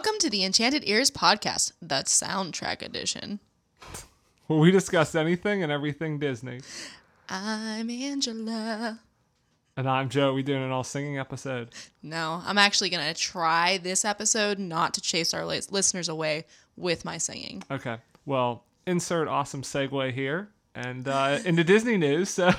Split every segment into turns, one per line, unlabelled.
Welcome to the Enchanted Ears podcast, the soundtrack edition.
Where we discuss anything and everything Disney.
I'm Angela.
And I'm Joe. We doing an all singing episode.
No, I'm actually going to try this episode not to chase our listeners away with my singing.
Okay. Well, insert awesome segue here and uh, into Disney news. So,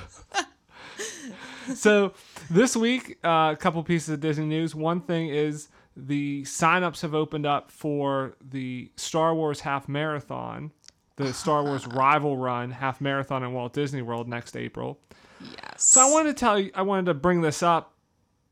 so this week, uh, a couple pieces of Disney news. One thing is the signups have opened up for the Star Wars half marathon, the Star Wars Rival Run half marathon in Walt Disney World next April.
Yes.
So I wanted to tell you, I wanted to bring this up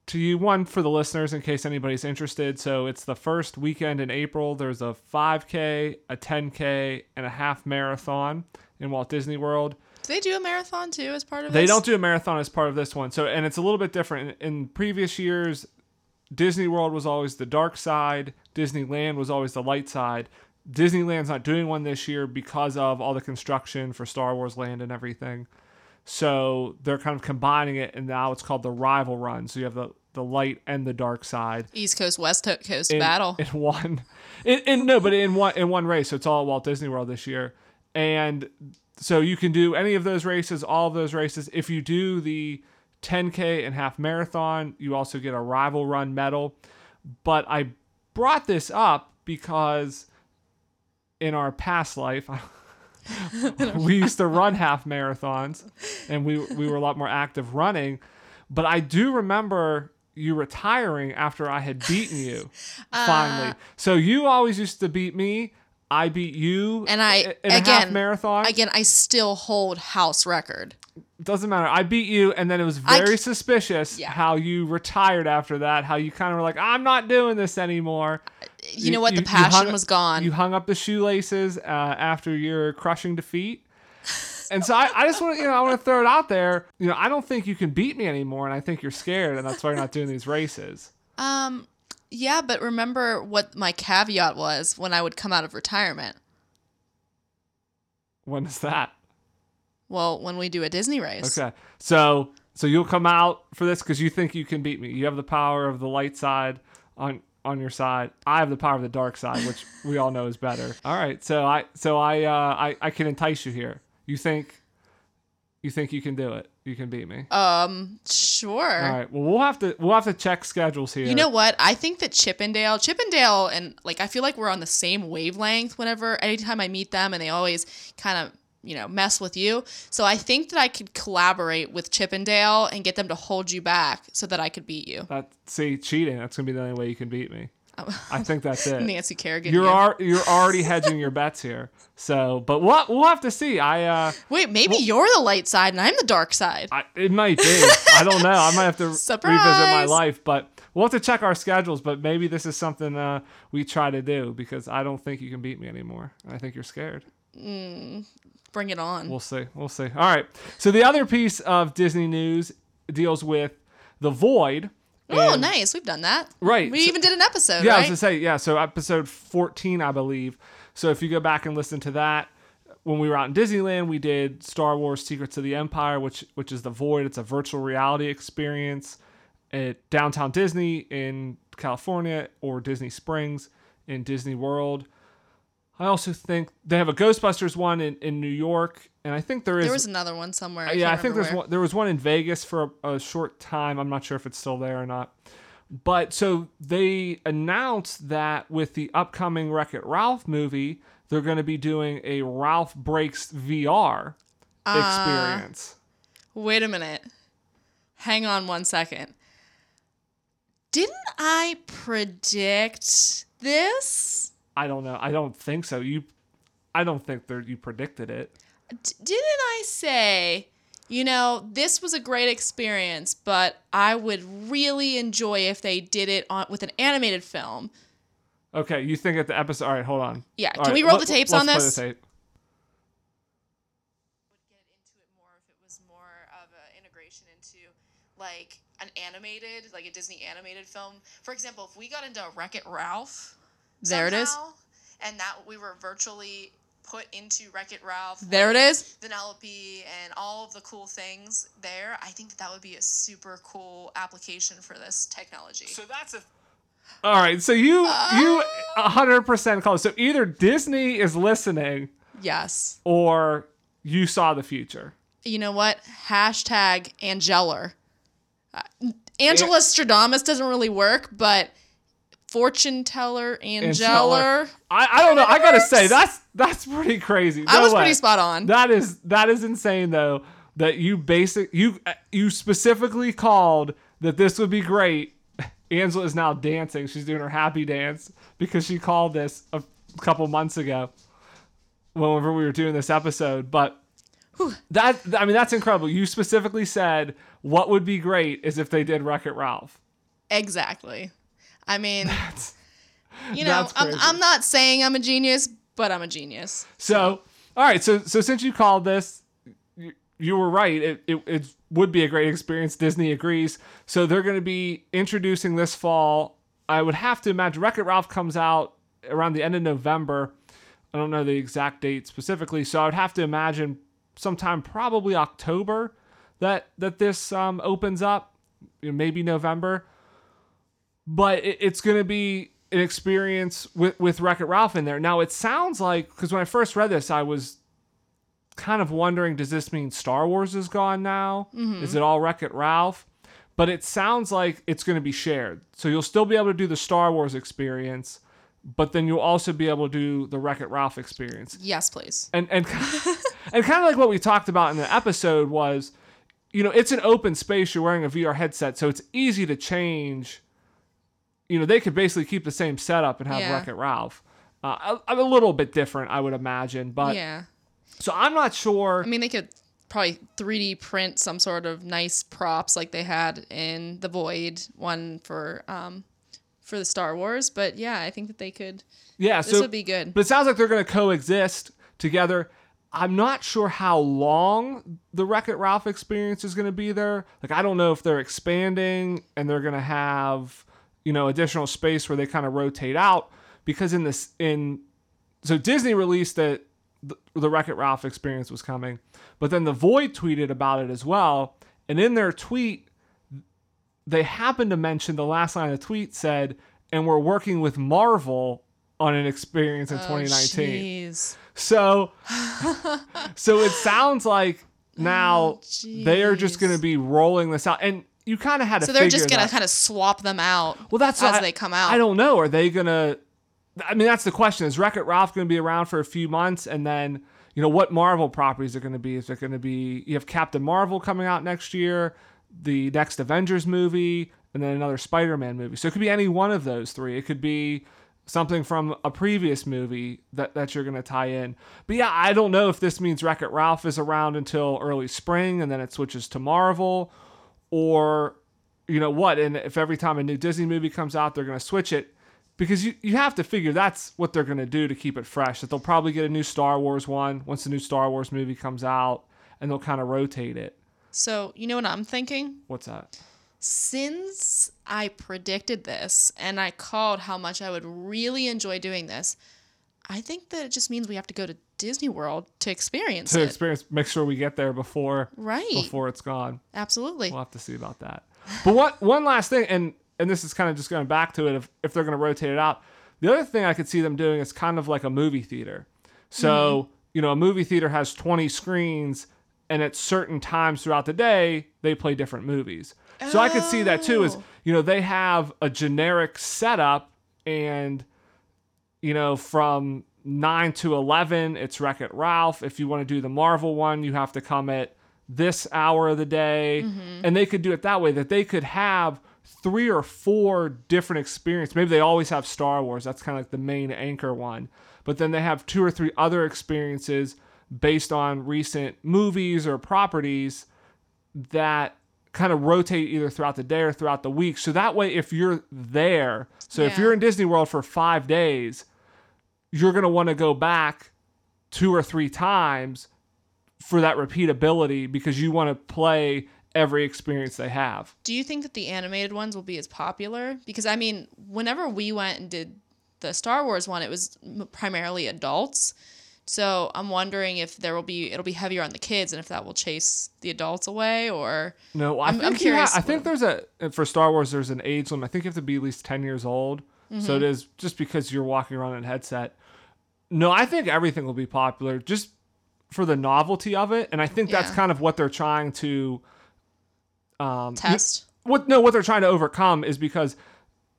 to you, one for the listeners in case anybody's interested. So it's the first weekend in April. There's a 5K, a 10K, and a half marathon in Walt Disney World.
Do they do a marathon too as part of
They
this?
don't do a marathon as part of this one. So, and it's a little bit different. In, in previous years, Disney World was always the dark side, Disneyland was always the light side. Disneyland's not doing one this year because of all the construction for Star Wars Land and everything. So they're kind of combining it, and now it's called the Rival Run. So you have the, the light and the dark side
East Coast, West Coast
in,
battle.
in one. In, in no, but in one in one race. So it's all at Walt Disney World this year, and so you can do any of those races, all of those races. If you do the 10k and half marathon, you also get a Rival Run medal. But I brought this up because in our past life. we used to run half marathons and we we were a lot more active running but i do remember you retiring after i had beaten you uh, finally so you always used to beat me i beat you
And I-
in a half
again-
marathon
Again, I still hold house record.
Doesn't matter i beat you and then it was very
c-
suspicious
Yeah.
how you retired after that how you kind of were like i'm not doing this anymore
You, know what? the passion
hung-
was gone.
You hung up the shoelaces uh, after your crushing defeat. And so I, I just want to, you know, I want to throw it out there. You know, I don't think you can beat me anymore, and I think you're scared, and that's why you're not doing these races.
um, yeah, but remember what my caveat was when I would come out of retirement.
When is that?
Well, when we do a Disney race.
Okay, so so you'll come out for this because you think you can beat me. You have the power of the light side on on your side. I have the power of the dark side, which we all know is better. All right, so I so I uh, I I can entice you here. You think you think you can do it? You can beat me.
Um, sure.
All right. Well, we'll have to we'll have to check schedules here.
You know what? I think that Chip and Dale, Chippendale, and like I feel like we're on the same wavelength. Whenever, anytime I meet them, and they always kind of you know mess with you. So I think that I could collaborate with Chip and Dale and get them to hold you back so that I could beat you.
that see cheating. That's gonna be the only way you can beat me. I think that's it.
Nancy Kerrigan.
You're
you.
ar- you're already hedging your bets here. So, but we'll we'll have to see. I uh,
Wait, maybe you're the light side and I'm the dark side.
I it might be. I don't know. I might have to revisit my life, but we'll have to check our schedules. But maybe this is something uh, we try to do because I don't think you can beat me anymore. I think you're scared.
Bring it on.
We'll see. We'll see. All right. So the other piece of Disney news deals with the Void.
oh, nice. We've done that.
Right.
We
So-
even did an episode,
Yeah, I was gonna say yeah. So episode fourteen, I believe. So if you go back and listen to that, when we were out in Disneyland, we did Star Wars: Secrets of the Empire, which which is the Void. It's a virtual reality experience at downtown Disney in California or Disney Springs in Disney World. I also think they have a Ghostbusters one in, in New York, and I think there is
there was another one somewhere. I
yeah, I think there's
where.
one. There was one in Vegas for a, a short time. I'm not sure if it's still there or not. But so they announced that with the upcoming Wreck It Ralph movie, they're going to be doing a Ralph Breaks VR
Ah.
experience.
Wait a minute. Hang on one second. Didn't I predict this?
I don't know. I don't think so. You, I don't think that you predicted it.
D- didn't I say, you know, this was a great experience, but I would really enjoy if they did it on with an animated film.
Okay, you think at the episode? All right, hold on.
Yeah,
All
can
right,
we roll
let-
the tapes
let's
on
play
this?
the tape.
would get into it more if it was more of an integration into like an animated, like a Disney animated film. For example, if we got into Wreck It Ralph,
There it is.
and that we were virtually put into Wreck It Ralph.
There it is. with.
Vanellope and all of the cool things there. I think that, that would be a super cool application for this technology.
So that's a All right, so you you hundred percent close. So either Disney is listening,
Yes.
or you saw the future.
You know what? Hashtag Angeller. Uh, Angela Stradamus doesn't really work, but fortune teller Angeller.
I, I don't know. I gotta say that's that's pretty crazy.
I was
way.
pretty spot on.
That is that is insane though. That you basic you you specifically called that this would be great. Angela is now dancing. She's doing her happy dance because she called this a couple months ago. Whenever we were doing this episode, but that I mean that's incredible. You specifically said what would be great is if they did Wreck It Ralph.
Exactly. I mean, you know,
that's
I'm. I'm not saying I'm a genius, but I'm a genius.
So, all right. So, so since you called this, you, you were right. It, it, it would be a great experience. Disney agrees. So they're going to be introducing this fall. I would have to imagine Wreck It Ralph comes out around the end of November. I don't know the exact date specifically. So I would have to imagine sometime probably October that that this um, opens up. You know, maybe November but it, it's going to be an experience with with Wreck It Ralph in there. Now it sounds like because when I first read this, I was kind of wondering, does this mean Star Wars is gone now? Mm-hmm. Is it all Wreck It Ralph? But it sounds like it's going to be shared, so you'll still be able to do the Star Wars experience, but then you'll also be able to do the Wreck It Ralph experience
Yes, please.
and and and kind of like what we talked about in the episode was, you know, it's an open space. You're wearing a VR headset, so it's easy to change. You know, they could basically keep the same setup and have
Yeah.
Wreck It Ralph. Uh, a, a little bit different, I would imagine, but
yeah.
so I'm not sure.
I mean, they could probably 3D print some sort of nice props like they had in the Void one for um for the Star Wars, but yeah, I think that they could.
yeah,
This
so
would be good.
But it sounds like they're going to coexist together. I'm not sure how long the Wreck It Ralph experience is going to be there. Like, I don't know if they're expanding and they're going to have, you know, additional space where they kind of rotate out. Because in this, in, so Disney released that the, the Wreck It Ralph experience was coming, but then The Void tweeted about it as well. And in their tweet, they happened to mention the last line of the tweet said, and we're working with Marvel on an experience in
Oh,
2019.
jeez.
So, so it sounds like oh, now they are just going to be rolling this out, and you kind of had to.
So they're just gonna kind of swap them out.
well, that's
as
I-
they come out.
I don't know. Are they gonna? I mean, that's the question. Is Wreck It Ralph going to be around for a few months, and then you know what Marvel properties are going to be? Is it going to be you have Captain Marvel coming out next year, the next Avengers movie, and then another Spider-Man movie. So it could be any one of those three. It could be something from a previous movie that, that you're going to tie in. But yeah, I don't know if this means Wreck It Ralph is around until early spring and then it switches to Marvel or you know what and if every time a new disney movie comes out they're going to switch it because you, you have to figure that's what they're going to do to keep it fresh that they'll probably get a new star wars one once the new star wars movie comes out and they'll kind of rotate it
So you know what I'm thinking?
what's that
Since I predicted this and I called how much I would really enjoy doing this, I think that it just means we have to go to Disney World to experience
to
it.
experience make sure we get there before
Right.
before it's gone
Absolutely.
we'll have to see about that but what one last thing and and this is kind of just going back to it if, if they're going to rotate it out the other thing i could see them doing is kind of like a movie theater so mm-hmm. you know a movie theater has 20 screens and at certain times throughout the day they play different movies so i could see that too is
Oh.
you know they have a generic setup and you know, from 9 to 11, it's Wreck It Ralph. If you want to do the Marvel one, you have to come at this hour of the day. Mm-hmm. And they could do it that way, that they could have three or four different experiences. Maybe they always have Star Wars. That's kind of like the main anchor one. But then they have two or three other experiences based on recent movies or properties that kind of rotate either throughout the day or throughout the week. So that way, if you're there, so if you're in Disney World for five days, you're going to want to go back two or three times for that repeatability because you want to play every experience they have.
Do you think that the animated ones will be as popular? Because I mean, whenever we went and did the Star Wars one, it was primarily adults. So I'm wondering if there will be it'll be heavier on the kids and if that will chase the adults away or
No, I
I'm-
think
I'm curious
ha- I think there's a for Star Wars. There's an age limit. I think you have to be at least ten years old. So
Mm-hmm.
it is just because you're walking around in a headset. No, I think everything will be popular just for the novelty of it, and I think that's
Yeah.
kind of what they're trying to. Um,
test.
what no, what they're trying to overcome is because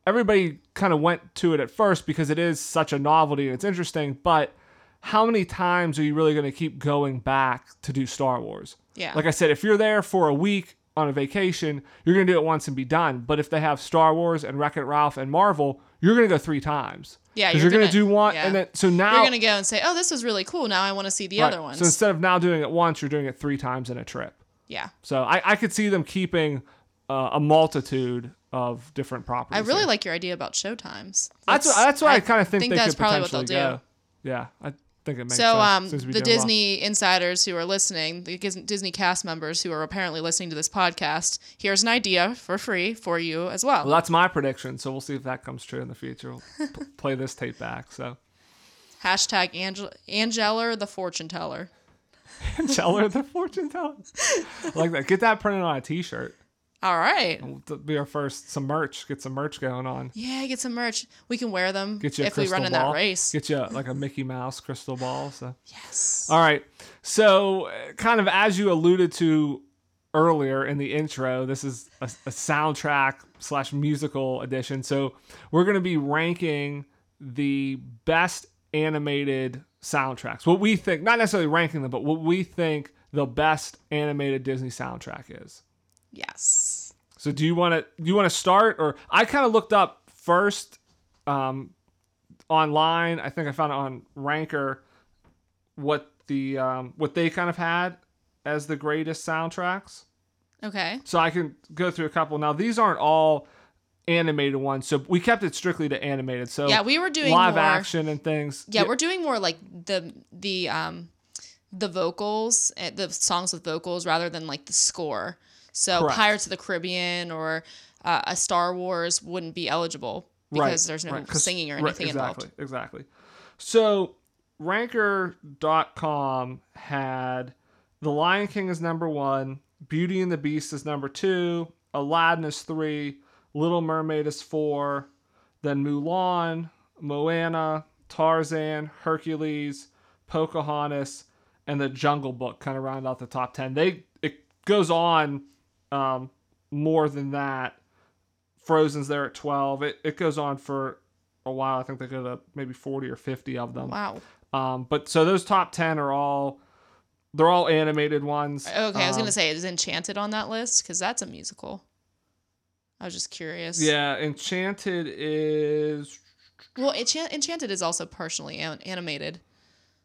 everybody kind of went to it at first because it is such a novelty and it's interesting, but how many times are you really going to keep going back to do Star Wars?
Yeah.
Like I said, if you're there for a week on a vacation, you're going to do it once and be done. But if they have Star Wars and Wreck It Ralph and Marvel, you're going to go three times.
Yeah, you're
you're, going to
gonna-
do one,
yeah.
and then so now
You're gonna go and say, "Oh, this was really cool. Now I want to see the
right,
other ones."
So instead of now doing it once, you're doing it three times in a trip.
yeah,
So I, I could see them keeping uh, a multitude of different properties.
I really
here.
like your idea about showtimes.
That's what, that's what I, kind of think,
think
they
that's
could
probably what
potentially
they'll do.
go. Yeah, I think it makes
So,
sense.
um,
to be
the
doing well.
Disney insiders who are listening, the Disney cast members who are apparently listening to this podcast, here's an idea for free for you as well.
Well, that's my prediction. So we'll see if that comes true in the future. We'll p- play this tape back. So
Hashtag Angel- Angela the fortune teller.
tell her the fortune teller. Like that. Get that printed on a T-shirt.
All right.
Will be our first some merch. Get some merch going on.
Yeah, get some merch. We can wear them
Get you
if we run in
ball.
that race.
Get you like a Mickey Mouse crystal ball. So.
yes.
All right. So, kind of as you alluded to earlier in the intro, this is a, a soundtrack slash musical edition. So, we're going to be ranking the best animated soundtracks. What we think, not necessarily ranking them, but what we think the best animated Disney soundtrack is.
Yes.
So, do you want to do you want to start, or I kind of looked up first um, online. I think I found it on Ranker what the um, what they kind of had as the greatest soundtracks.
Okay.
So I can go through a couple. Now these aren't all animated ones, so we kept it strictly to animated. So
Yeah, we were doing
live
more-
action and things.
Yeah, we're doing more like the the um the vocals, eh, the songs with vocals rather than like the score. So
Correct.
Pirates of the Caribbean or uh, a Star Wars wouldn't be eligible because there's no
right,
singing or
right,
anything
exactly,
involved.
Exactly. So ranker.com had The Lion King is number 1, Beauty and the Beast is number 2, Aladdin is 3, Little Mermaid is 4, then Mulan, Moana, Tarzan, Hercules, Pocahontas, and the Jungle Book kind of round out the top 10. They it goes on um, more than that. Frozen's there at 12. It, it goes on for a while. I think they go to maybe 40 or 50 of them.
Wow.
Um, but so those top 10 are all they're all animated ones.
Okay, I was
Um,
gonna say is Enchanted on that list because that's a musical. I was just curious.
Yeah, Enchanted is
Well, Enchant- Enchanted is also partially an- animated.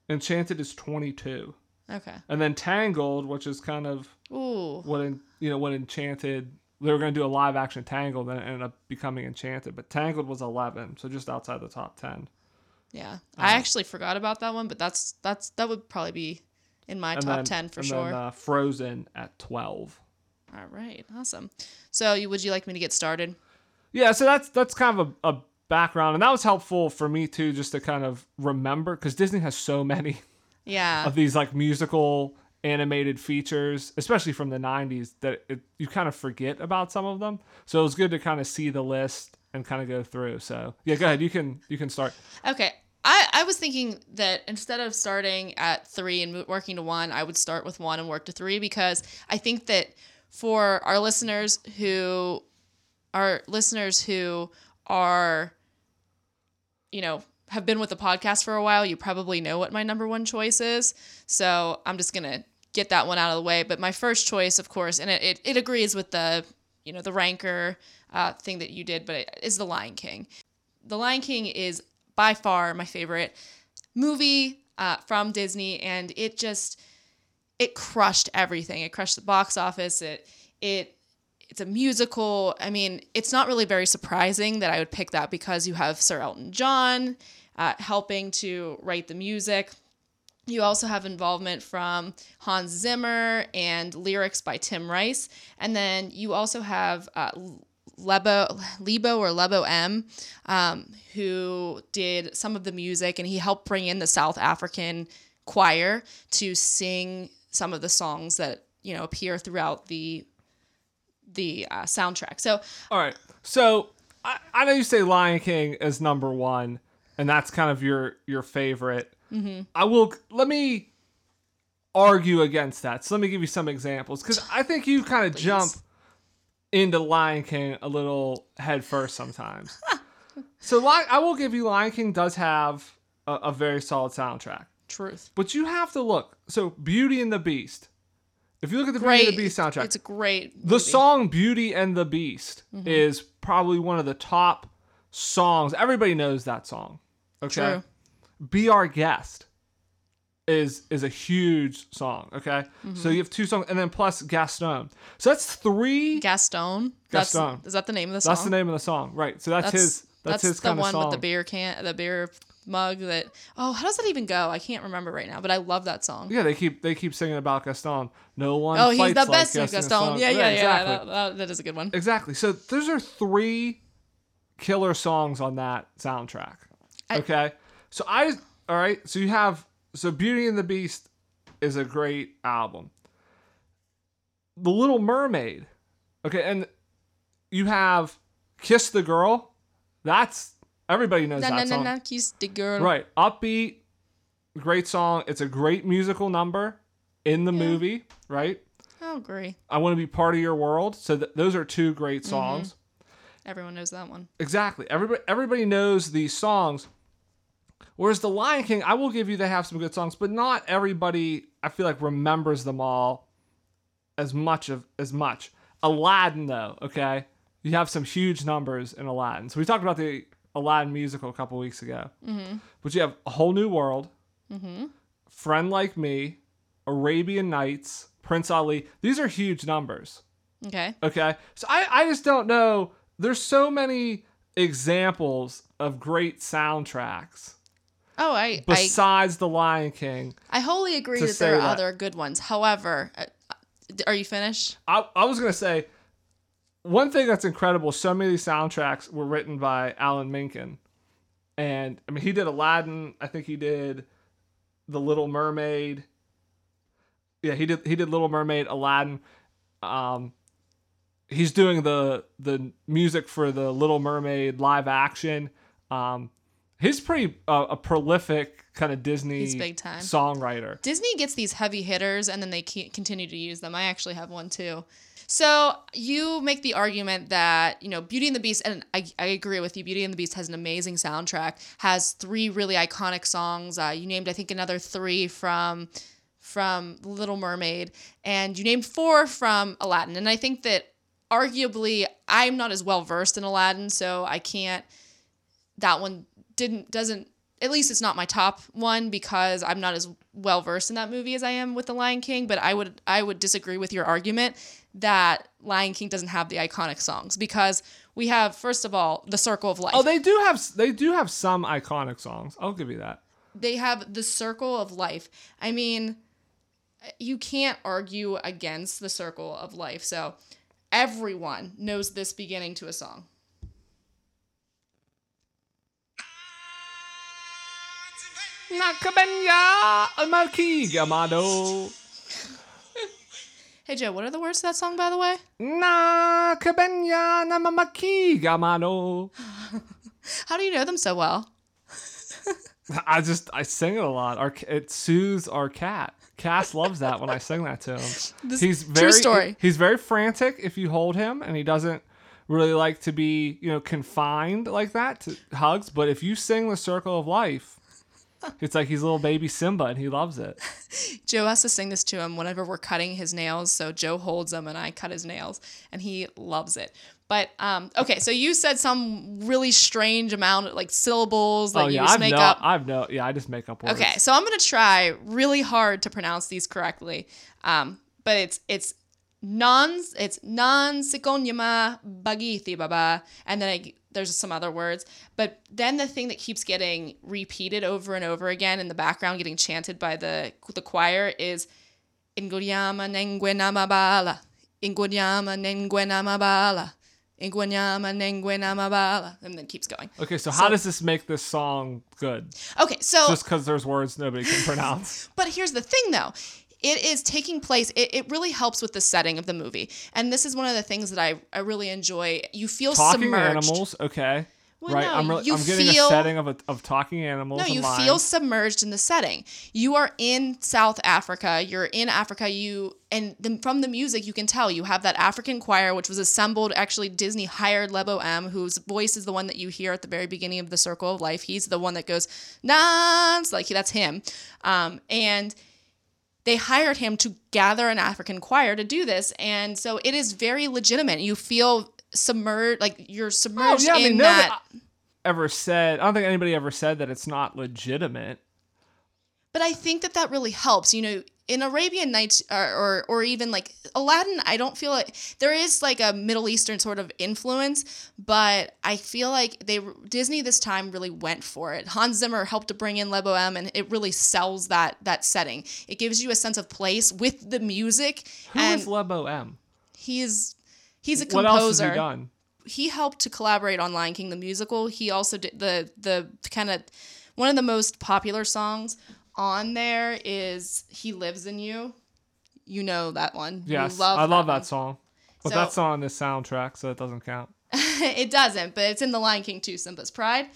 Enchanted is 22.
Okay.
And then Tangled, which is kind of
Ooh.
what in, you know what Enchanted they were going to do a live action Tangled and it ended up becoming Enchanted, but Tangled was 11, so just outside the top 10.
Yeah. I actually forgot about that one, but that's that's that would probably be in my top
then,
10 for
and
sure.
Then, uh, Frozen at 12.
All right, awesome. So, you, would you like me to get started?
Yeah, so that's that's kind of a, a background, and that was helpful for me too, just to kind of remember because Disney has so many
Yeah,
of these like musical animated features, especially from the '90s, that it, you kind of forget about some of them. So it was good to kind of see the list and kind of go through. So yeah, go ahead. You can you can start.
Okay. I, I was thinking that instead of starting at three and working to one, I would start with one and work to three because I think that for our listeners who our listeners who are, you know, have been with the podcast for a while, you probably know what my number one choice is. So I'm just gonna get that one out of the way. But my first choice, of course, and it, it, it agrees with the you know the ranker uh, thing that you did, but it is the Lion King. The Lion King is by far my favorite movie uh, from Disney, and it just it crushed everything. It crushed the box office. It it it's a musical. I mean, it's not really very surprising that I would pick that because you have Sir Elton John uh, helping to write the music. You also have involvement from Hans Zimmer and lyrics by Tim Rice, and then you also have uh, Lebo, Lebo or Lebo M, um, who did some of the music, and he helped bring in the South African choir to sing some of the songs that you know appear throughout the the uh, soundtrack. So
All right. So I, I know you say Lion King is number one, and that's kind of your your favorite. Mm-hmm. I will let me argue against that. So let me give you some examples because I think you kind of jump into Lion King a little head first sometimes. so I will give you Lion King does have a, a very solid soundtrack,
truth.
but you have to look. So Beauty and the Beast. If you look at the Beauty and the Beast soundtrack,
It's a great.
the song Beauty and the Beast
Mm-hmm.
is probably one of the top songs. Everybody knows that song. Okay.
True.
Be Our Guest is is a huge song. Okay.
Mm-hmm.
So you have two songs and then plus Gaston. So that's three.
Gaston. That's,
Gaston.
Is that the name of the song?
that's the name of the song. Right. So that's,
That's
his that's, his
the
kind
one
of song.
with the beer can, the beer mug. That oh, how does that even go? I can't remember right now, but I love that song.
yeah, they keep they keep singing about Gaston. No one.
Oh, he's the
like
best
Gaston.
Gaston. Yeah, yeah, yeah.
exactly.
That, that, that is a good one.
Exactly. So those are three killer songs on that soundtrack.
I-
okay. So I all right. So you have so Beauty and the Beast is a great album. The Little Mermaid. Okay, and you have Kiss the Girl. That's everybody knows
Na
that
na
song.
na, kiss the girl.
Right. Upbeat, great song. It's a great musical number in the movie, right?
I agree.
I want to be part of your world. So th- those are two great
Mm-hmm.
songs.
Everyone knows that one.
Exactly. Everybody everybody knows these songs. Whereas the Lion King, I will give you they have some good songs, but not everybody I feel like remembers them all as much of as much. Aladdin though, okay? You have some huge numbers in Aladdin. So we talked about the Aladdin musical a couple weeks ago. Mm-hmm. But you have a whole new world,
Mm-hmm.
Friend Like Me, Arabian Nights, Prince Ali. These are huge numbers.
Okay.
Okay. So I, I just don't know. There's so many examples of great soundtracks
Oh, I I,
besides The Lion King.
I wholly agree that there are
that.
other good ones. However, uh, are you finished?
I, I was going to say one thing that's incredible so many of these soundtracks were written by Alan Menken. And I mean, he did Aladdin. I think he did The Little Mermaid. Yeah, he did. He did Little Mermaid, Aladdin. Um, he's doing the the music for the Little Mermaid live action. Um, he's pretty uh, a prolific kind of Disney
He's big time.
songwriter.
Disney gets these heavy hitters and then they continue to use them. I actually have one too. So you make the argument that, you know, Beauty and the Beast, and I, I agree with you, Beauty and the Beast has an amazing soundtrack, has three really iconic songs. Uh, you named, I think, another three from from Little Mermaid, and you named four from Aladdin. And I think that arguably I'm not as well versed in Aladdin, so I can't that one didn't doesn't at least it's not my top one because I'm not as well versed in that movie as I am with The Lion King, but I would I would disagree with your argument that Lion King doesn't have the iconic songs because we have first of all The Circle of Life.
Oh, they do have they do have some iconic songs. I'll give you that.
they have The Circle of Life. I mean, you can't argue against The Circle of Life. So everyone knows this beginning to a song.
Nakabenya Almarki Gamado.
Hey Joe, what are the words to that song by the way?
Nakabenya Namamaki Gamado.
How do you know them so well?
I just I sing it a lot. Our it soothes our cat. Cass loves that when I sing that to him.
This-
he's
true
very
story.
he's very frantic if you hold him, and he doesn't really like to be you know confined like that to hugs. But if you sing the Circle of Life, it's like he's a little baby Simba, and he loves it.
Joe has to sing this to him whenever we're cutting his nails. So Joe holds them and I cut his nails, and he loves it. But um, okay, so you said some really strange amount, of like syllables that
oh
you
yeah,
just
I've
make
no,
up.
I've no, yeah, I just make up words.
Okay, so I'm gonna try really hard to pronounce these correctly. Um, but it's it's non it's non sikonyama bagithi baba, and then I, there's some other words. But then the thing that keeps getting repeated over and over again in the background, getting chanted by the the choir is Ingonyama Nengwenamabala. Ingonyama Nengwenamabala. Iguanyama nenguenama bala, and then keeps going.
Okay, so, how does this make this song good?
Okay, so
Just because there's words nobody can pronounce.
But here's the thing, though. It is taking place, it, it really helps with the setting of the movie. And this is one of the things that I, I really enjoy. You feel
talking
submerged.
animals, okay.
Well,
right,
no,
I'm, really,
you
I'm getting
feel-
a setting of, a, of talking animals.
No, you
lions.
feel submerged in the setting. You are in South Africa. You're in Africa. You and the, from the music you can tell you have that African choir which was assembled. Actually, Disney hired Lebo M, whose voice is the one that you hear at the very beginning of the Circle of Life. He's the one that goes dance like that's him, um, and they hired him to gather an African choir to do this, and so it is very legitimate. You feel submerged, like you're submerged
Oh,
submerged
yeah, I mean,
in that.
ever said, I don't think anybody ever said that it's not legitimate.
But I think that that really helps. You know, in Arabian Nights or, or or even like Aladdin, I don't feel like there is like a Middle Eastern sort of influence, but I feel like they Disney this time really went for it. Hans Zimmer helped to bring in Lebo M, and it really sells that that setting. It gives you a sense of place with the music,
Who
and
is Lebo M?
he's he's a composer.
What else has he done?
he helped to collaborate on Lion King the musical. He also did the the kind of one of the most popular songs on there is "He Lives in You." You know that one.
Yes, I love
one.
that song. But
So-
that's on the soundtrack, so it doesn't count.
it doesn't, but it's in the Lion King 2, Simba's Pride.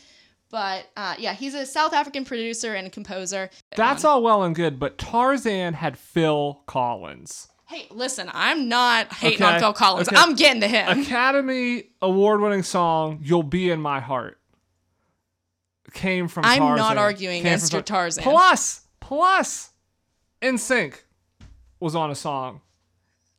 But uh, yeah, he's a South African producer and composer.
That's all well and good, but Tarzan had Phil Collins.
Hey, listen, I'm not hating on Phil Collins.
okay.
I'm getting to him.
Academy award winning song, You'll Be in My Heart. Came from
I'm
Tarzan.
not arguing
Came from
your Tarzan.
Plus, plus, NSYNC was on a song.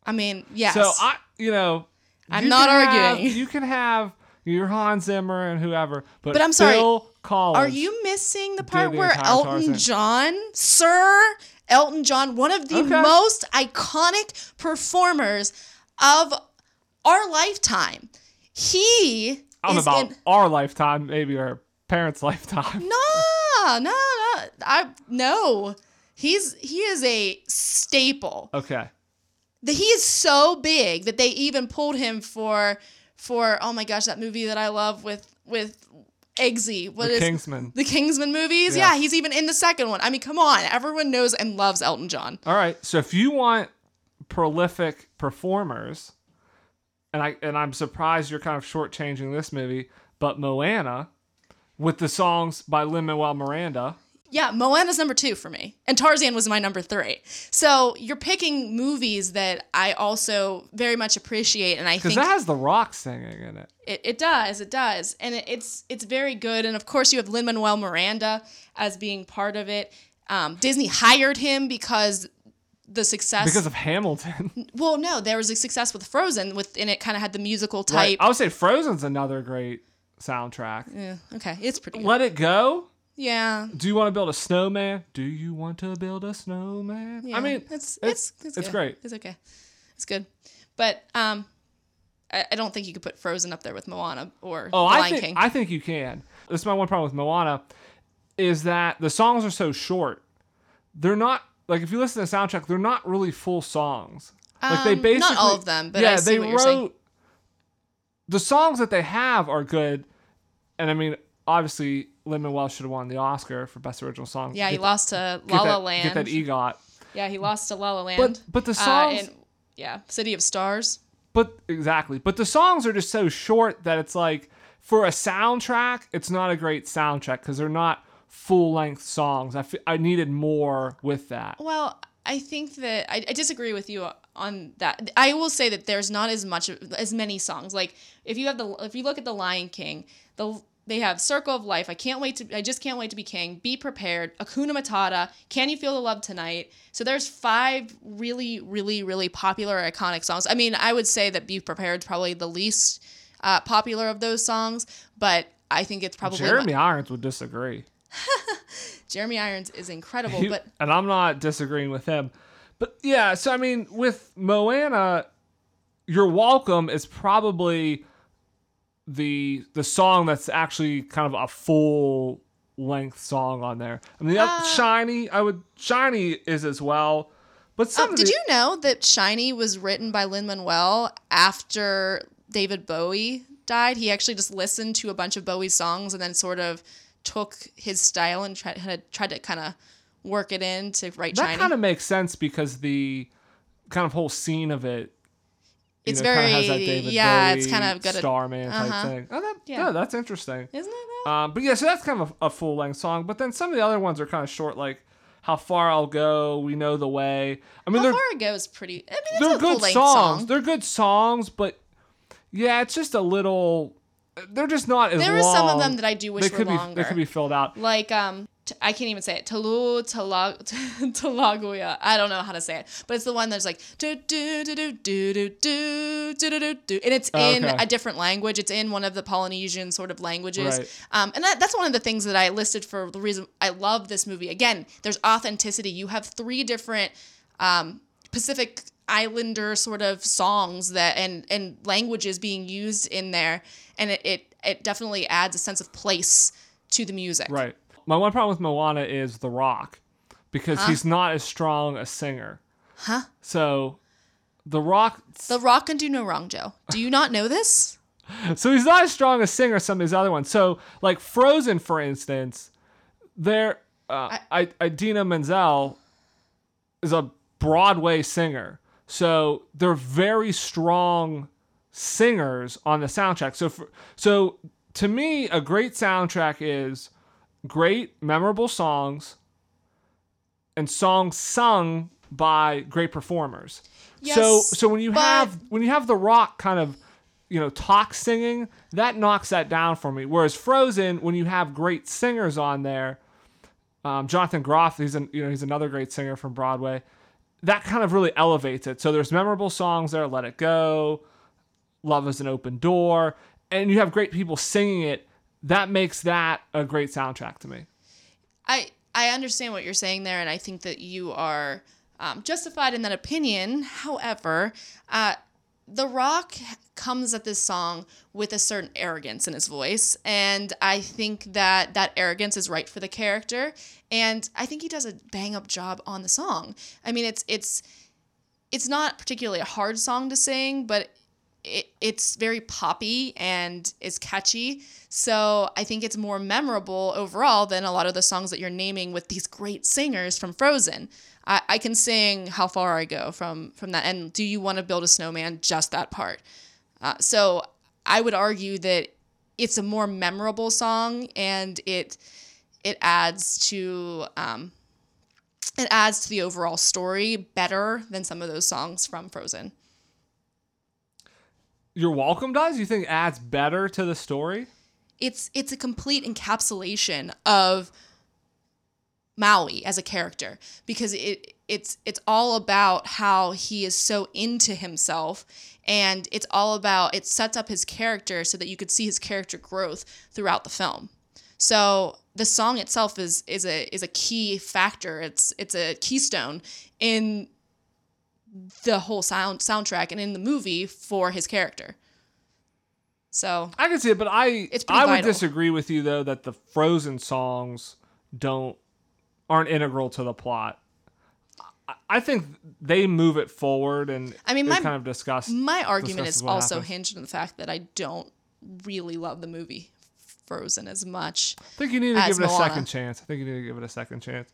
I mean, yes.
So I, you know,
I'm
you
not
can have-
arguing.
you can have your Hans Zimmer and whoever, but,
But I'm sorry,
Phil Collins.
Are you missing the part
the
where
entire
Elton
Tarzan.
John, sir, Elton John, one of the
Okay.
most iconic performers of our lifetime. He
I don't know
is
about
in
our lifetime, maybe our parents' lifetime.
no, no, no. I no. He's he is a staple.
Okay.
The- He is so big that they even pulled him for for oh my gosh that movie that I love with with Eggsy. What
The
is
Kingsman.
the Kingsman movies?
Yeah.
Yeah. he's even in the second one. I mean, come on, everyone knows and loves Elton John.
All right. So if you want prolific performers, and I and I'm surprised you're kind of shortchanging this movie, but Moana, with the songs by Lin Manuel Miranda.
Yeah, Moana's number two for me, and Tarzan was my number three. So you're picking movies that I also very much appreciate, and I think Because
that has The Rock singing in it.
It, it does, it does, and it, it's it's very good. And of course, you have Lin Manuel Miranda as being part of it. Um, Disney hired him because the success.
Because of Hamilton.
well, no, there was a success with Frozen, with and it kind of had the musical
right.
type.
I would say Frozen's another great soundtrack.
Yeah, okay, it's pretty. Good.
Let It Go.
Yeah,
Do you want to build a snowman? Do you want to build a snowman?
yeah.
I mean,
it's
it's
it's it's,
it's great.
It's okay. It's good, but um, I, I don't think you could put Frozen up there with Moana or
Oh,
The
I
Lion
think
King.
I think you can. This is my one problem with Moana, is that the songs are so short. They're not like if you listen to the soundtrack, they're not really full songs. Like they
Um,
basically
not all of them, but
yeah, they wrote. The songs that they have are good, and I mean obviously Lin Manuel should have won the Oscar for best original song.
yeah, he
Get-
lost to La La Land.
Get that EGOT.
Yeah, he lost to La La Land.
But but the
Uh,
songs
and, yeah, City of Stars.
But exactly. But the songs are just so short that it's like for a soundtrack, it's not a great soundtrack because they're not full length songs. I, f- I needed more with that.
Well, I think that I, I disagree with you on that. I will say that there's not as much as many songs. Like if you have the if you look at the Lion King, the they have Circle of Life. I can't wait to I just can't wait to be king. Be prepared. Hakuna Matata. Can you feel the love tonight? So there's five really really really popular iconic songs. I mean, I would say that Be Prepared is probably the least uh, popular of those songs, but I think it's probably
Jeremy Irons would disagree.
Jeremy Irons is incredible,
He-
but
and I'm not disagreeing with him. But yeah, so I mean, with Moana, You're Welcome is probably the the song that's actually kind of a full length song on there. I mean,
Uh,
Shiny, I would Shiny is as well. But some
Um, did
the-
you know that Shiny was written by Lin Manuel after David Bowie died. He actually just listened to a bunch of Bowie's songs and then sort of took his style and tried had tried to kind of work it in to write
That kind of makes sense because the kind of whole scene of it.
It's
know, kinda has that
very- yeah, it's kind of got a-
Starman type
uh-huh.
thing. Oh, that,
Yeah.
yeah. that's interesting.
Isn't it though?
Um, but yeah, so that's kind of a, a full length song. But then some of the other ones are kind of short, like "How Far I'll Go," "We Know the Way." I mean,
How far it goes pretty. I mean, it's
they're good songs.
song.
They're good songs, but yeah, it's just a little. They're just not as
There are some of them that I do wish
they
were
could be
longer.
they could be filled out.
like um t- I can't even say it. Talu Talag Talaguya. I don't know how to say it, but it's the one that's like do do do do do do do do do do, and it's in
Okay.
a different language. It's in one of the Polynesian sort of languages.
Right.
Um, and that, that's one of the things that I listed for the reason I love this movie. Again, there's authenticity. You have three different um, Pacific Islander sort of songs that and and languages being used in there, and it it, it definitely adds a sense of place to the music.
Right. My one problem with Moana is The Rock, because he's not as strong a singer.
Huh?
So, The Rock.
The Rock can do no wrong, Joe. Do you not know this?
So he's not as strong a singer as some of these other ones. So, like Frozen, for instance, there, uh, I, Idina Menzel is a Broadway singer. So they're very strong singers on the soundtrack. So, for, so to me, a great soundtrack is great, memorable songs and songs sung by great performers. so,
Yes,
so when you
but-
have when you have the rock kind of you know talk singing, that knocks that down for me. Whereas Frozen, when you have great singers on there, um, Jonathan Groff, he's an, you know he's another great singer from Broadway. That kind of really elevates it. So there's memorable songs there, "Let It Go," "Love Is an Open Door," and you have great people singing it. That makes that a great soundtrack to me.
I I understand what you're saying there, and I think that you are um, justified in that opinion. However, uh, The Rock comes at this song with a certain arrogance in his voice, and I think that that arrogance is right for the character, and I think he does a bang up job on the song. I mean, it's it's it's not particularly a hard song to sing, but it, it's very poppy and is catchy. So I think it's more memorable overall than a lot of the songs that you're naming with these great singers from Frozen. I, I can sing "How Far I Go" from from that, and "Do You Want to Build a Snowman?" Just that part. Uh, so I would argue that it's a more memorable song, and it it adds to um, it adds to the overall story better than some of those songs from Frozen.
Your welcome does? You think adds better to the story?
it's it's a complete encapsulation of Maui as a character because it it's it's all about how he is so into himself and it's all about it sets up his character so that you could see his character growth throughout the film. So the song itself is is a is a key factor. It's it's a keystone in the whole sound soundtrack and in the movie for his character. So
I can see it, but I I would
vital.
disagree with you though that the Frozen songs don't aren't integral to the plot. I, think they move it forward and
I mean, my-
kind of discuss.
My argument is also
happens.
hinged on the fact that I don't really love the movie Frozen as much.
I think you need to give it a second chance. I think you need to give it a second chance.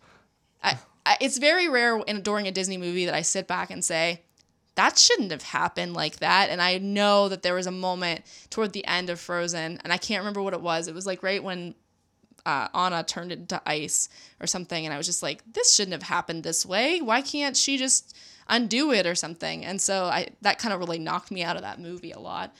I, I, it's very rare in during a Disney movie that I sit back and say that shouldn't have happened like that. And I know that there was a moment toward the end of Frozen, and I can't remember what it was. It was like right when uh, Anna turned into ice or something, and I was just like, this shouldn't have happened this way. Why can't she just undo it or something? And so I that kind of really knocked me out of that movie a lot.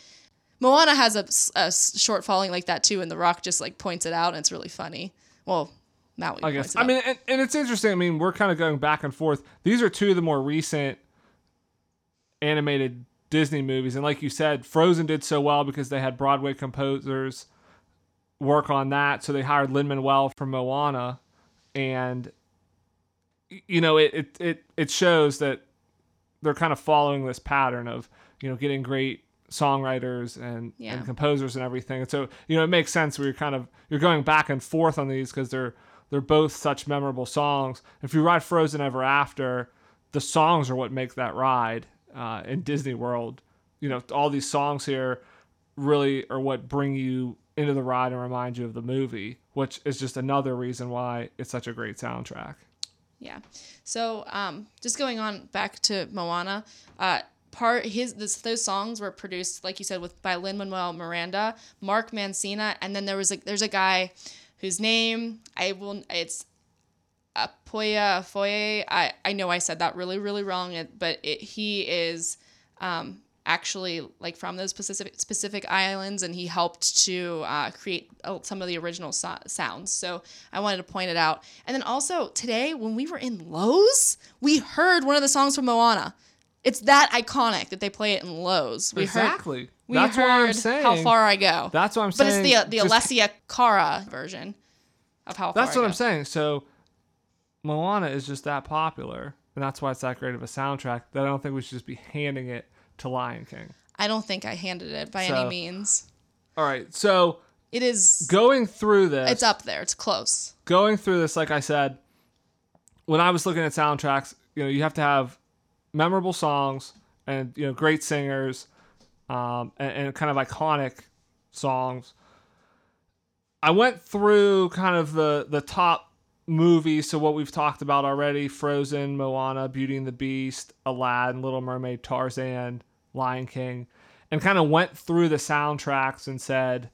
Moana has a short falling like that too, and The Rock just like points it out, and it's really funny. Well, Maui.
I guess. I mean, and, and it's interesting. I mean, we're kind of going back and forth. These are two of the more recent animated Disney movies, and like you said, Frozen did so well because they had Broadway composers work on that. So they hired Lin Manuel from Moana, and you know, it, it it it shows that they're kind of following this pattern of you know getting great songwriters and,
Yeah.
and composers and everything. And so you know it makes sense where you're kind of you're going back and forth on these because they're they're both such memorable songs. If you ride Frozen Ever After, the songs are what make that ride uh, in Disney World you know, all these songs here really are what bring you into the ride and remind you of the movie, which is just another reason why it's such a great soundtrack.
Yeah. So, um, just going on back to Moana, uh, part his this, those songs were produced, like you said, with by Lin Manuel Miranda, Mark Mancina, and then there was a there's a guy whose name I will it's Apoya Foye. I I know I said that really really wrong, but it, he is um, actually like from those specific specific islands, and he helped to uh, create uh, some of the original so- sounds. So I wanted to point it out. And then also today, when we were in Lowe's, we heard one of the songs from Moana. It's that iconic that they play it in Lowe's. We
exactly.
Heard, we
That's
heard
what I'm saying.
How far I go.
That's what I'm saying.
but it's the the
Just-
Alessia Cara version of how.
That's what
I
I'm saying. So Moana is just that popular, and that's why it's that great of a soundtrack that I don't think we should just be handing it to Lion King.
I don't think I handed it by
So-
any means.
All right. So
It is.
going through this,
It's up there. It's close.
going through this, like I said, when I was looking at soundtracks, you know, you have to have memorable songs and you know great singers, um, and, and kind of iconic songs. I went through kind of the the top movies, so what we've talked about already: Frozen, Moana, Beauty and the Beast, Aladdin, Little Mermaid, Tarzan, Lion King, and kind of went through the soundtracks and said,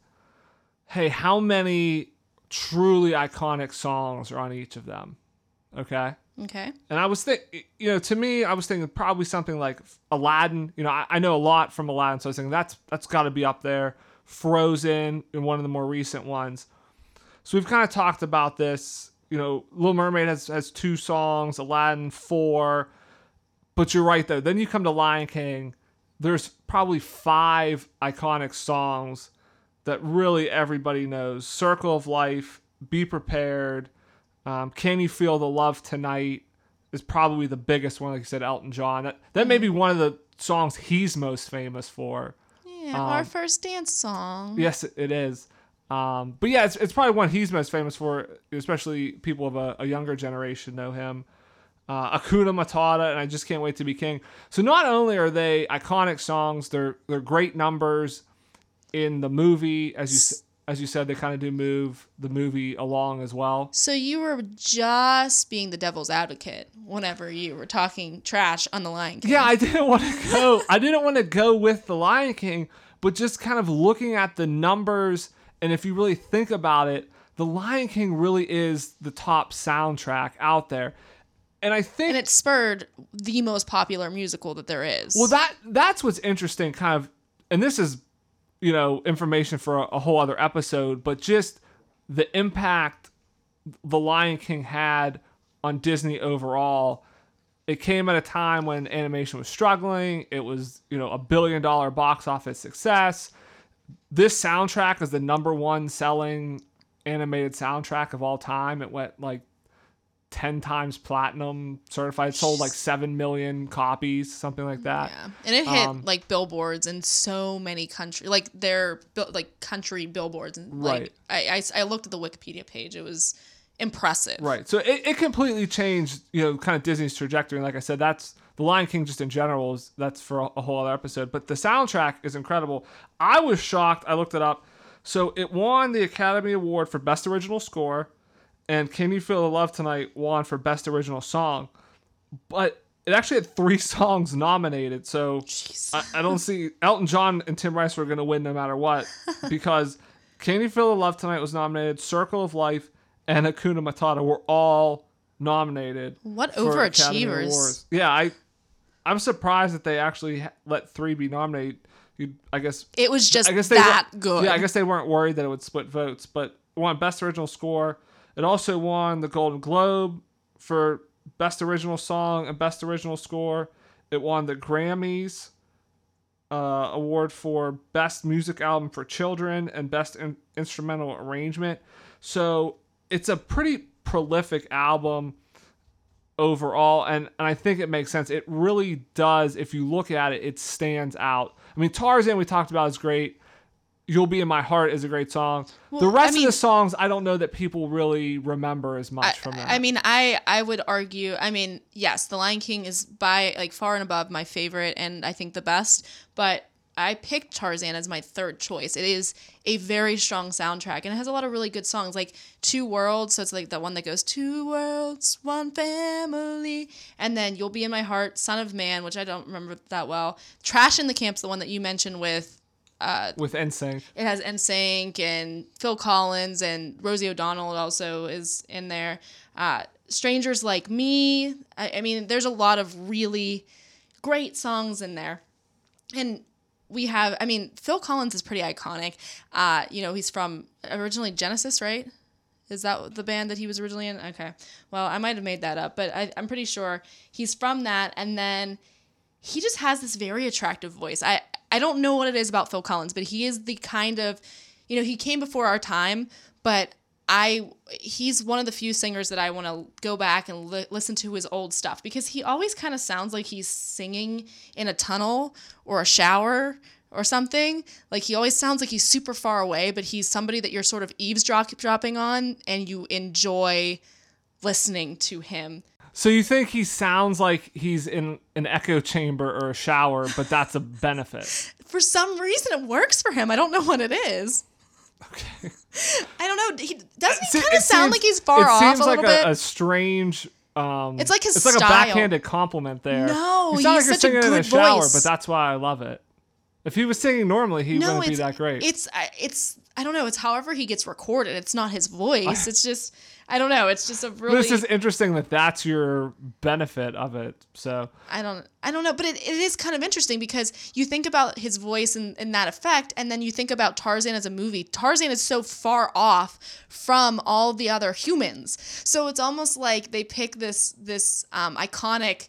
"Hey, how many truly iconic songs are on each of them?" Okay.
Okay.
And I was think, you know, to me, I was thinking probably something like Aladdin. You know, I, I know a lot from Aladdin, so I was thinking that's that's got to be up there. Frozen, and one of the more recent ones. So we've kind of talked about this. You know, Little Mermaid has has two songs, Aladdin four. But you're right though. Then you come to Lion King. There's probably five iconic songs that really everybody knows. Circle of Life, Be Prepared, um, Can You Feel the Love Tonight is probably the biggest one. Like you said, Elton John. That, that may be one of the songs he's most famous for.
Yeah, our first dance song.
Yes, it is. Um, but yeah, it's, it's probably one he's most famous for, especially people of a, a younger generation know him. Uh, Hakuna Matata, and I just can't wait to be king. So not only are they iconic songs, they're they're great numbers in the movie. As you as you said, they kind of do move the movie along as well.
So you were just being the devil's advocate whenever you were talking trash on the Lion King.
Yeah, I didn't want to go. I didn't want to go with the Lion King, but just kind of looking at the numbers, and if you really think about it, the Lion King really is the top soundtrack out there. And I think
and it spurred the most popular musical that there is.
well that that's what's interesting, kind of, and this is you know information for a, a whole other episode, but just the impact the Lion King had on Disney overall. It came at a time when animation was struggling. It was, you know, a billion dollar box office success. This soundtrack is the number one selling animated soundtrack of all time. It went like 10 times platinum certified, sold like 7 million copies, something like that.
yeah, and it hit
Um,
like billboards in so many country, like their like country billboards, and like
Right.
I, I I looked at the Wikipedia page. It was impressive.
Right. So it, it completely changed, you know, kind of Disney's trajectory. And like I said, that's the Lion King just in general is that's for a, whole other episode. But the soundtrack is incredible. I was shocked. I looked it up. So it won the Academy Award for Best Original Score, and Can You Feel the Love Tonight won for Best Original Song. But it actually had three songs nominated. So I, I don't see Elton John and Tim Rice were going to win no matter what because Can You Feel the Love Tonight was nominated, Circle of Life, and Hakuna Matata were all nominated.
What overachievers.
Yeah, I I'm surprised that they actually let three be nominated. You, I guess
It was just
I guess they
that good.
Yeah, I guess they weren't worried that it would split votes, but it won Best Original Score. It also won the Golden Globe for Best Original Song and Best Original Score. It won the Grammys uh, award for Best Music Album for Children and Best in- Instrumental Arrangement. So it's a pretty prolific album overall and, and I think it makes sense. It really does if you look at it, it stands out. I mean Tarzan we talked about is great. You'll Be in My Heart is a great song. the
Well, I
rest
mean-
of the songs I don't know that people really remember as much
I,
from that.
I mean, I I would argue. I mean, yes, The Lion King is by like far and above my favorite, and I think the best. But I picked Tarzan as my third choice. It is a very strong soundtrack and it has a lot of really good songs like Two Worlds. So it's like the one that goes Two Worlds, One Family. And then You'll Be in My Heart, Son of Man, which I don't remember that well. Trash in the Camp's the one that you mentioned with
with NSYNC.
it has NSYNC and Phil Collins and Rosie O'Donnell also is in there. Uh, Strangers Like Me. I, I mean, there's a lot of really great songs in there. And we have, I mean, Phil Collins is pretty iconic. Uh, you know, he's from originally Genesis, right? Is that the band that he was originally in? Okay. Well, I might have made that up, but I, I'm pretty sure he's from that. And then he just has this very attractive voice. I I don't know what it is about Phil Collins, but he is the kind of, you know, he came before our time, but I he's one of the few singers that I want to go back and li- listen to his old stuff because he always kind of sounds like he's singing in a tunnel or a shower or something. Like he always sounds like he's super far away, but he's somebody that you're sort of eavesdropping on and you enjoy listening to him.
So you think he sounds like he's in an echo chamber or a shower, but that's a benefit.
For some reason, it works for him. I don't know what it is.
Okay.
I don't know. He doesn't he kind of sound
seems-
like he's far off?
it seems
a
like
little bit?
a, a strange. Um,
It's like his
It's like
style.
a backhanded compliment there.
No, he's
like
such a
singing in
good
shower,
voice.
but that's why I love it. If he was singing normally, he
no,
wouldn't be that great.
It's it's I don't know. It's however he gets recorded. It's not his voice. It's just I don't know. It's just a really
This is interesting that that's your benefit of it. So
I don't I don't know, but it, it is kind of interesting because you think about his voice and, and that effect, and then you think about Tarzan as a movie. Tarzan is so far off from all the other humans, so it's almost like they pick this this um, iconic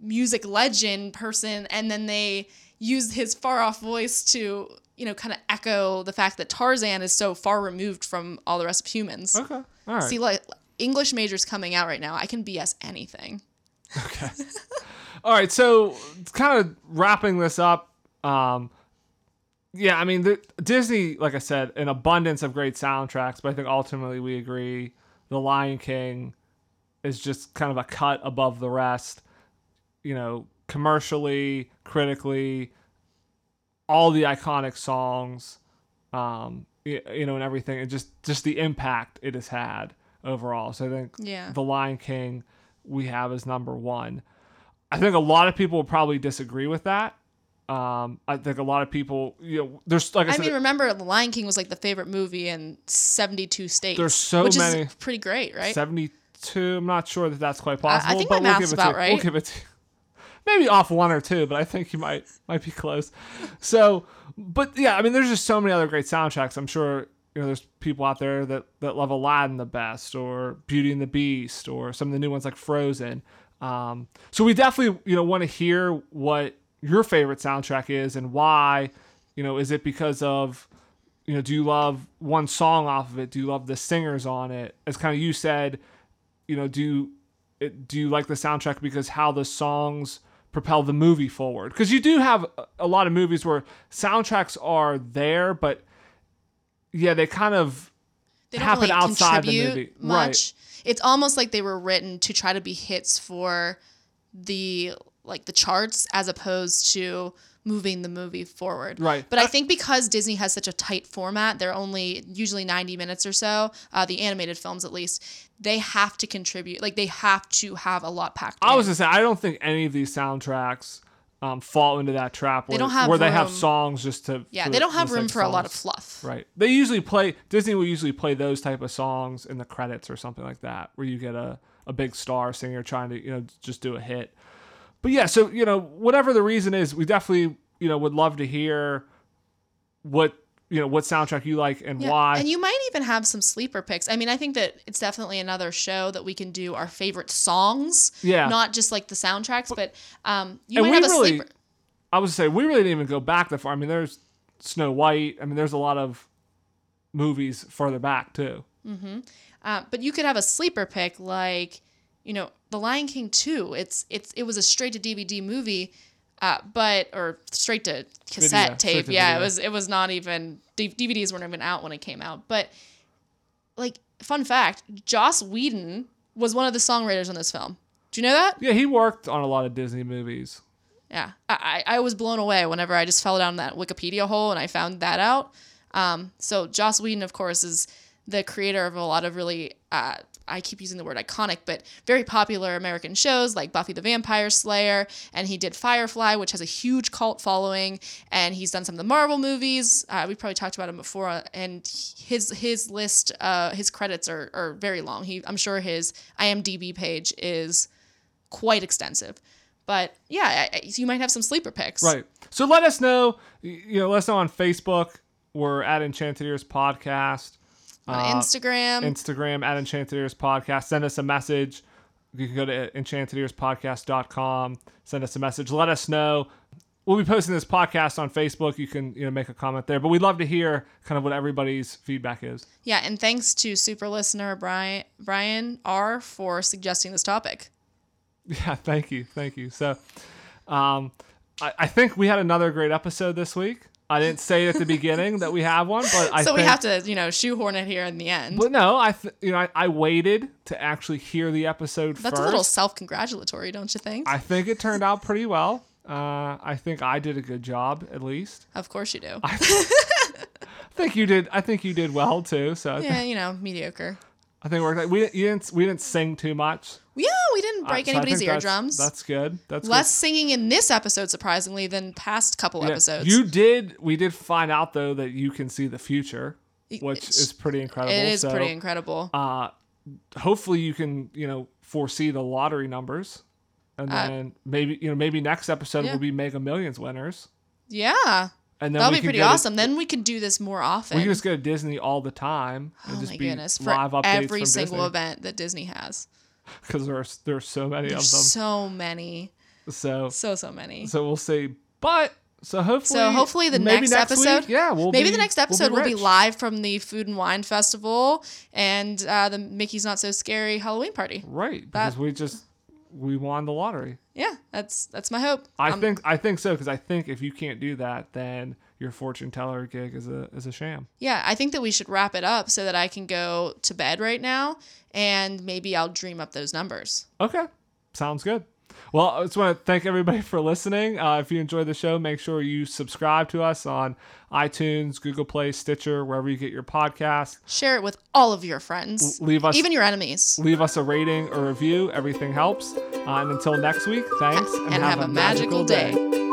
music legend person, and then they use his far off voice to you know kind of echo the fact that Tarzan is so far removed from all the rest of humans.
okay, all right.
See, like English majors coming out right now, I can BS anything.
Okay. All right. So, kind of wrapping this up. Um, yeah, I mean, the, Disney, like I said, an abundance of great soundtracks, but I think ultimately we agree The Lion King is just kind of a cut above the rest. You know, commercially, critically, all the iconic songs, um, y- you know, and everything, and just just the impact it has had overall. So I think
Yeah.
The Lion King we have as number one. I think a lot of people will probably disagree with that. Um, I think a lot of people, you know, there's like I,
I
said,
mean, remember, The Lion King was like the favorite movie in 72 states.
There's so
which
many-
is pretty great, right?
72. I'm not sure that that's quite
I- I think
but
my
we'll
math's
give it to
about
you. We'll
right.
give it to you. Maybe off one or two, but I think you might might be close. So, but yeah, I mean, there's just so many other great soundtracks. I'm sure you know there's people out there that that love Aladdin the best, or Beauty and the Beast, or some of the new ones like Frozen. Um, so we definitely you know want to hear what your favorite soundtrack is and why. You know, is it because of you know, do you love one song off of it? Do you love the singers on it? As kind of you said, you know, do do you like the soundtrack because how the songs propel the movie forward? Because you do have a- lot of movies where soundtracks are there, but yeah, they kind of
they don't
happen
really
outside the movie.
much. It's almost like they were written to try to be hits for the like the charts as opposed to moving the movie forward.
Right.
But I think because Disney has such a tight format, they're only usually 90 minutes or so, uh, the animated films at least, they have to contribute. Like they have to have a lot packed
I
in.
was gonna say I don't think any of these soundtracks um, fall into that trap where,
don't have
where they have songs just to
yeah, they don't have room
of
for a lot of fluff.
Right. They usually play Disney will usually play those type of songs in the credits or something like that, where you get a, a big star singer trying to, you know, just do a hit. But yeah, so you know, whatever the reason is, we definitely, you know, would love to hear what you know, what soundtrack you like and
Yeah,
why.
And you might even have some sleeper picks. I mean, I think that it's definitely another show that we can do our favorite songs.
Yeah.
Not just like the soundtracks, but um, you might have a
really-
sleeper.
I was say we really didn't even go back that far. I mean, there's Snow White. I mean, there's a lot of movies further back too.
Uh, but you could have a sleeper pick like, you know, The Lion King 2. It's it's it was a straight to DVD movie, uh, but or straight to cassette
Video,
tape.
to
yeah,
video.
it was it was not even DVDs weren't even out when it came out. But like fun fact, Joss Whedon was one of the songwriters on this film. Do you know that?
Yeah, he worked on a lot of Disney movies.
Yeah, I, I I was blown away whenever I just fell down that Wikipedia hole and I found that out. Um, so Joss Whedon, of course, is the creator of a lot of really uh, I keep using the word iconic, but very popular American shows like Buffy the Vampire Slayer, and he did Firefly, which has a huge cult following, and he's done some of the Marvel movies. Uh, we probably talked about him before, and his his list, uh, his credits are, are very long. He, I'm sure his IMDb page is quite extensive. But yeah, I- you might have some sleeper picks.
Right. So let us know. You know, let us know on Facebook. We're at Enchanted Ears Podcast.
On
Uh,
Instagram,
Instagram at Enchanted Ears Podcast. Send us a message. You can go to enchantedearspodcast.com. Send us a message. Let us know. We'll be posting this podcast on Facebook. You can you know make a comment there. But we'd love to hear kind of what everybody's feedback is.
yeah, and thanks to super listener Brian Brian R for suggesting this topic.
Yeah, thank you, thank you. So, um, I, I think we had another great episode this week. I didn't say at the beginning that we have one, but I
so we
think-
have to, you know, shoehorn it here in the end.
But no, I th- you know I, I waited to actually hear the episode
That's
first.
a little self-congratulatory, don't you think?
I think it turned out pretty well. Uh, I think I did a good job, at least.
of course you do.
I think you did. I think you did well too. So
yeah, you know, mediocre.
I think it worked. out. We you didn't we didn't sing too much.
Yeah, we didn't
Uh,
break
so
anybody's
think that's-
eardrums.
That's good. That's good.
Less singing in this episode, surprisingly, than past couple
Yeah.
episodes.
You did. We did find out though that you can see the future, which
it's-
is pretty incredible.
it is
So,
pretty incredible.
Uh, hopefully you can you know foresee the lottery numbers, and
Uh,
then maybe you know maybe next episode
yeah.
will be Mega Millions winners,
yeah,
and then
that'll
we
be
can
pretty
go to-
awesome. then we could do this more often.
we can just go to Disney all the time and
oh
just
my
be
goodness, for
live updates
every
from
single
Disney
event that Disney has.
because there's there's so many
There's
of them.
so many,
So
so so many.
so we'll see, but so hopefully
So hopefully the
maybe
next,
week,
episode,
yeah, we'll
maybe
be-
the next episode will be,
rich.
live from the Food and Wine Festival and uh, the Mickey's Not So Scary Halloween party.
right? Because we just we won the lottery.
Yeah, that's that's my hope.
I
Um,
think I think so because I think if you can't do that, then your fortune teller gig is a is a sham.
Yeah, I think that we should wrap it up so that I can go to bed right now and maybe I'll dream up those numbers.
Okay, sounds good. Well, I just want to thank everybody for listening. Uh, if you enjoyed the show, make sure you subscribe to us on iTunes, Google Play, Stitcher, wherever you get your podcasts.
Share it with all of your friends,
Leave us
even your enemies.
leave us a rating or review. Everything helps. Uh, and until next week, thanks
And have a magical day.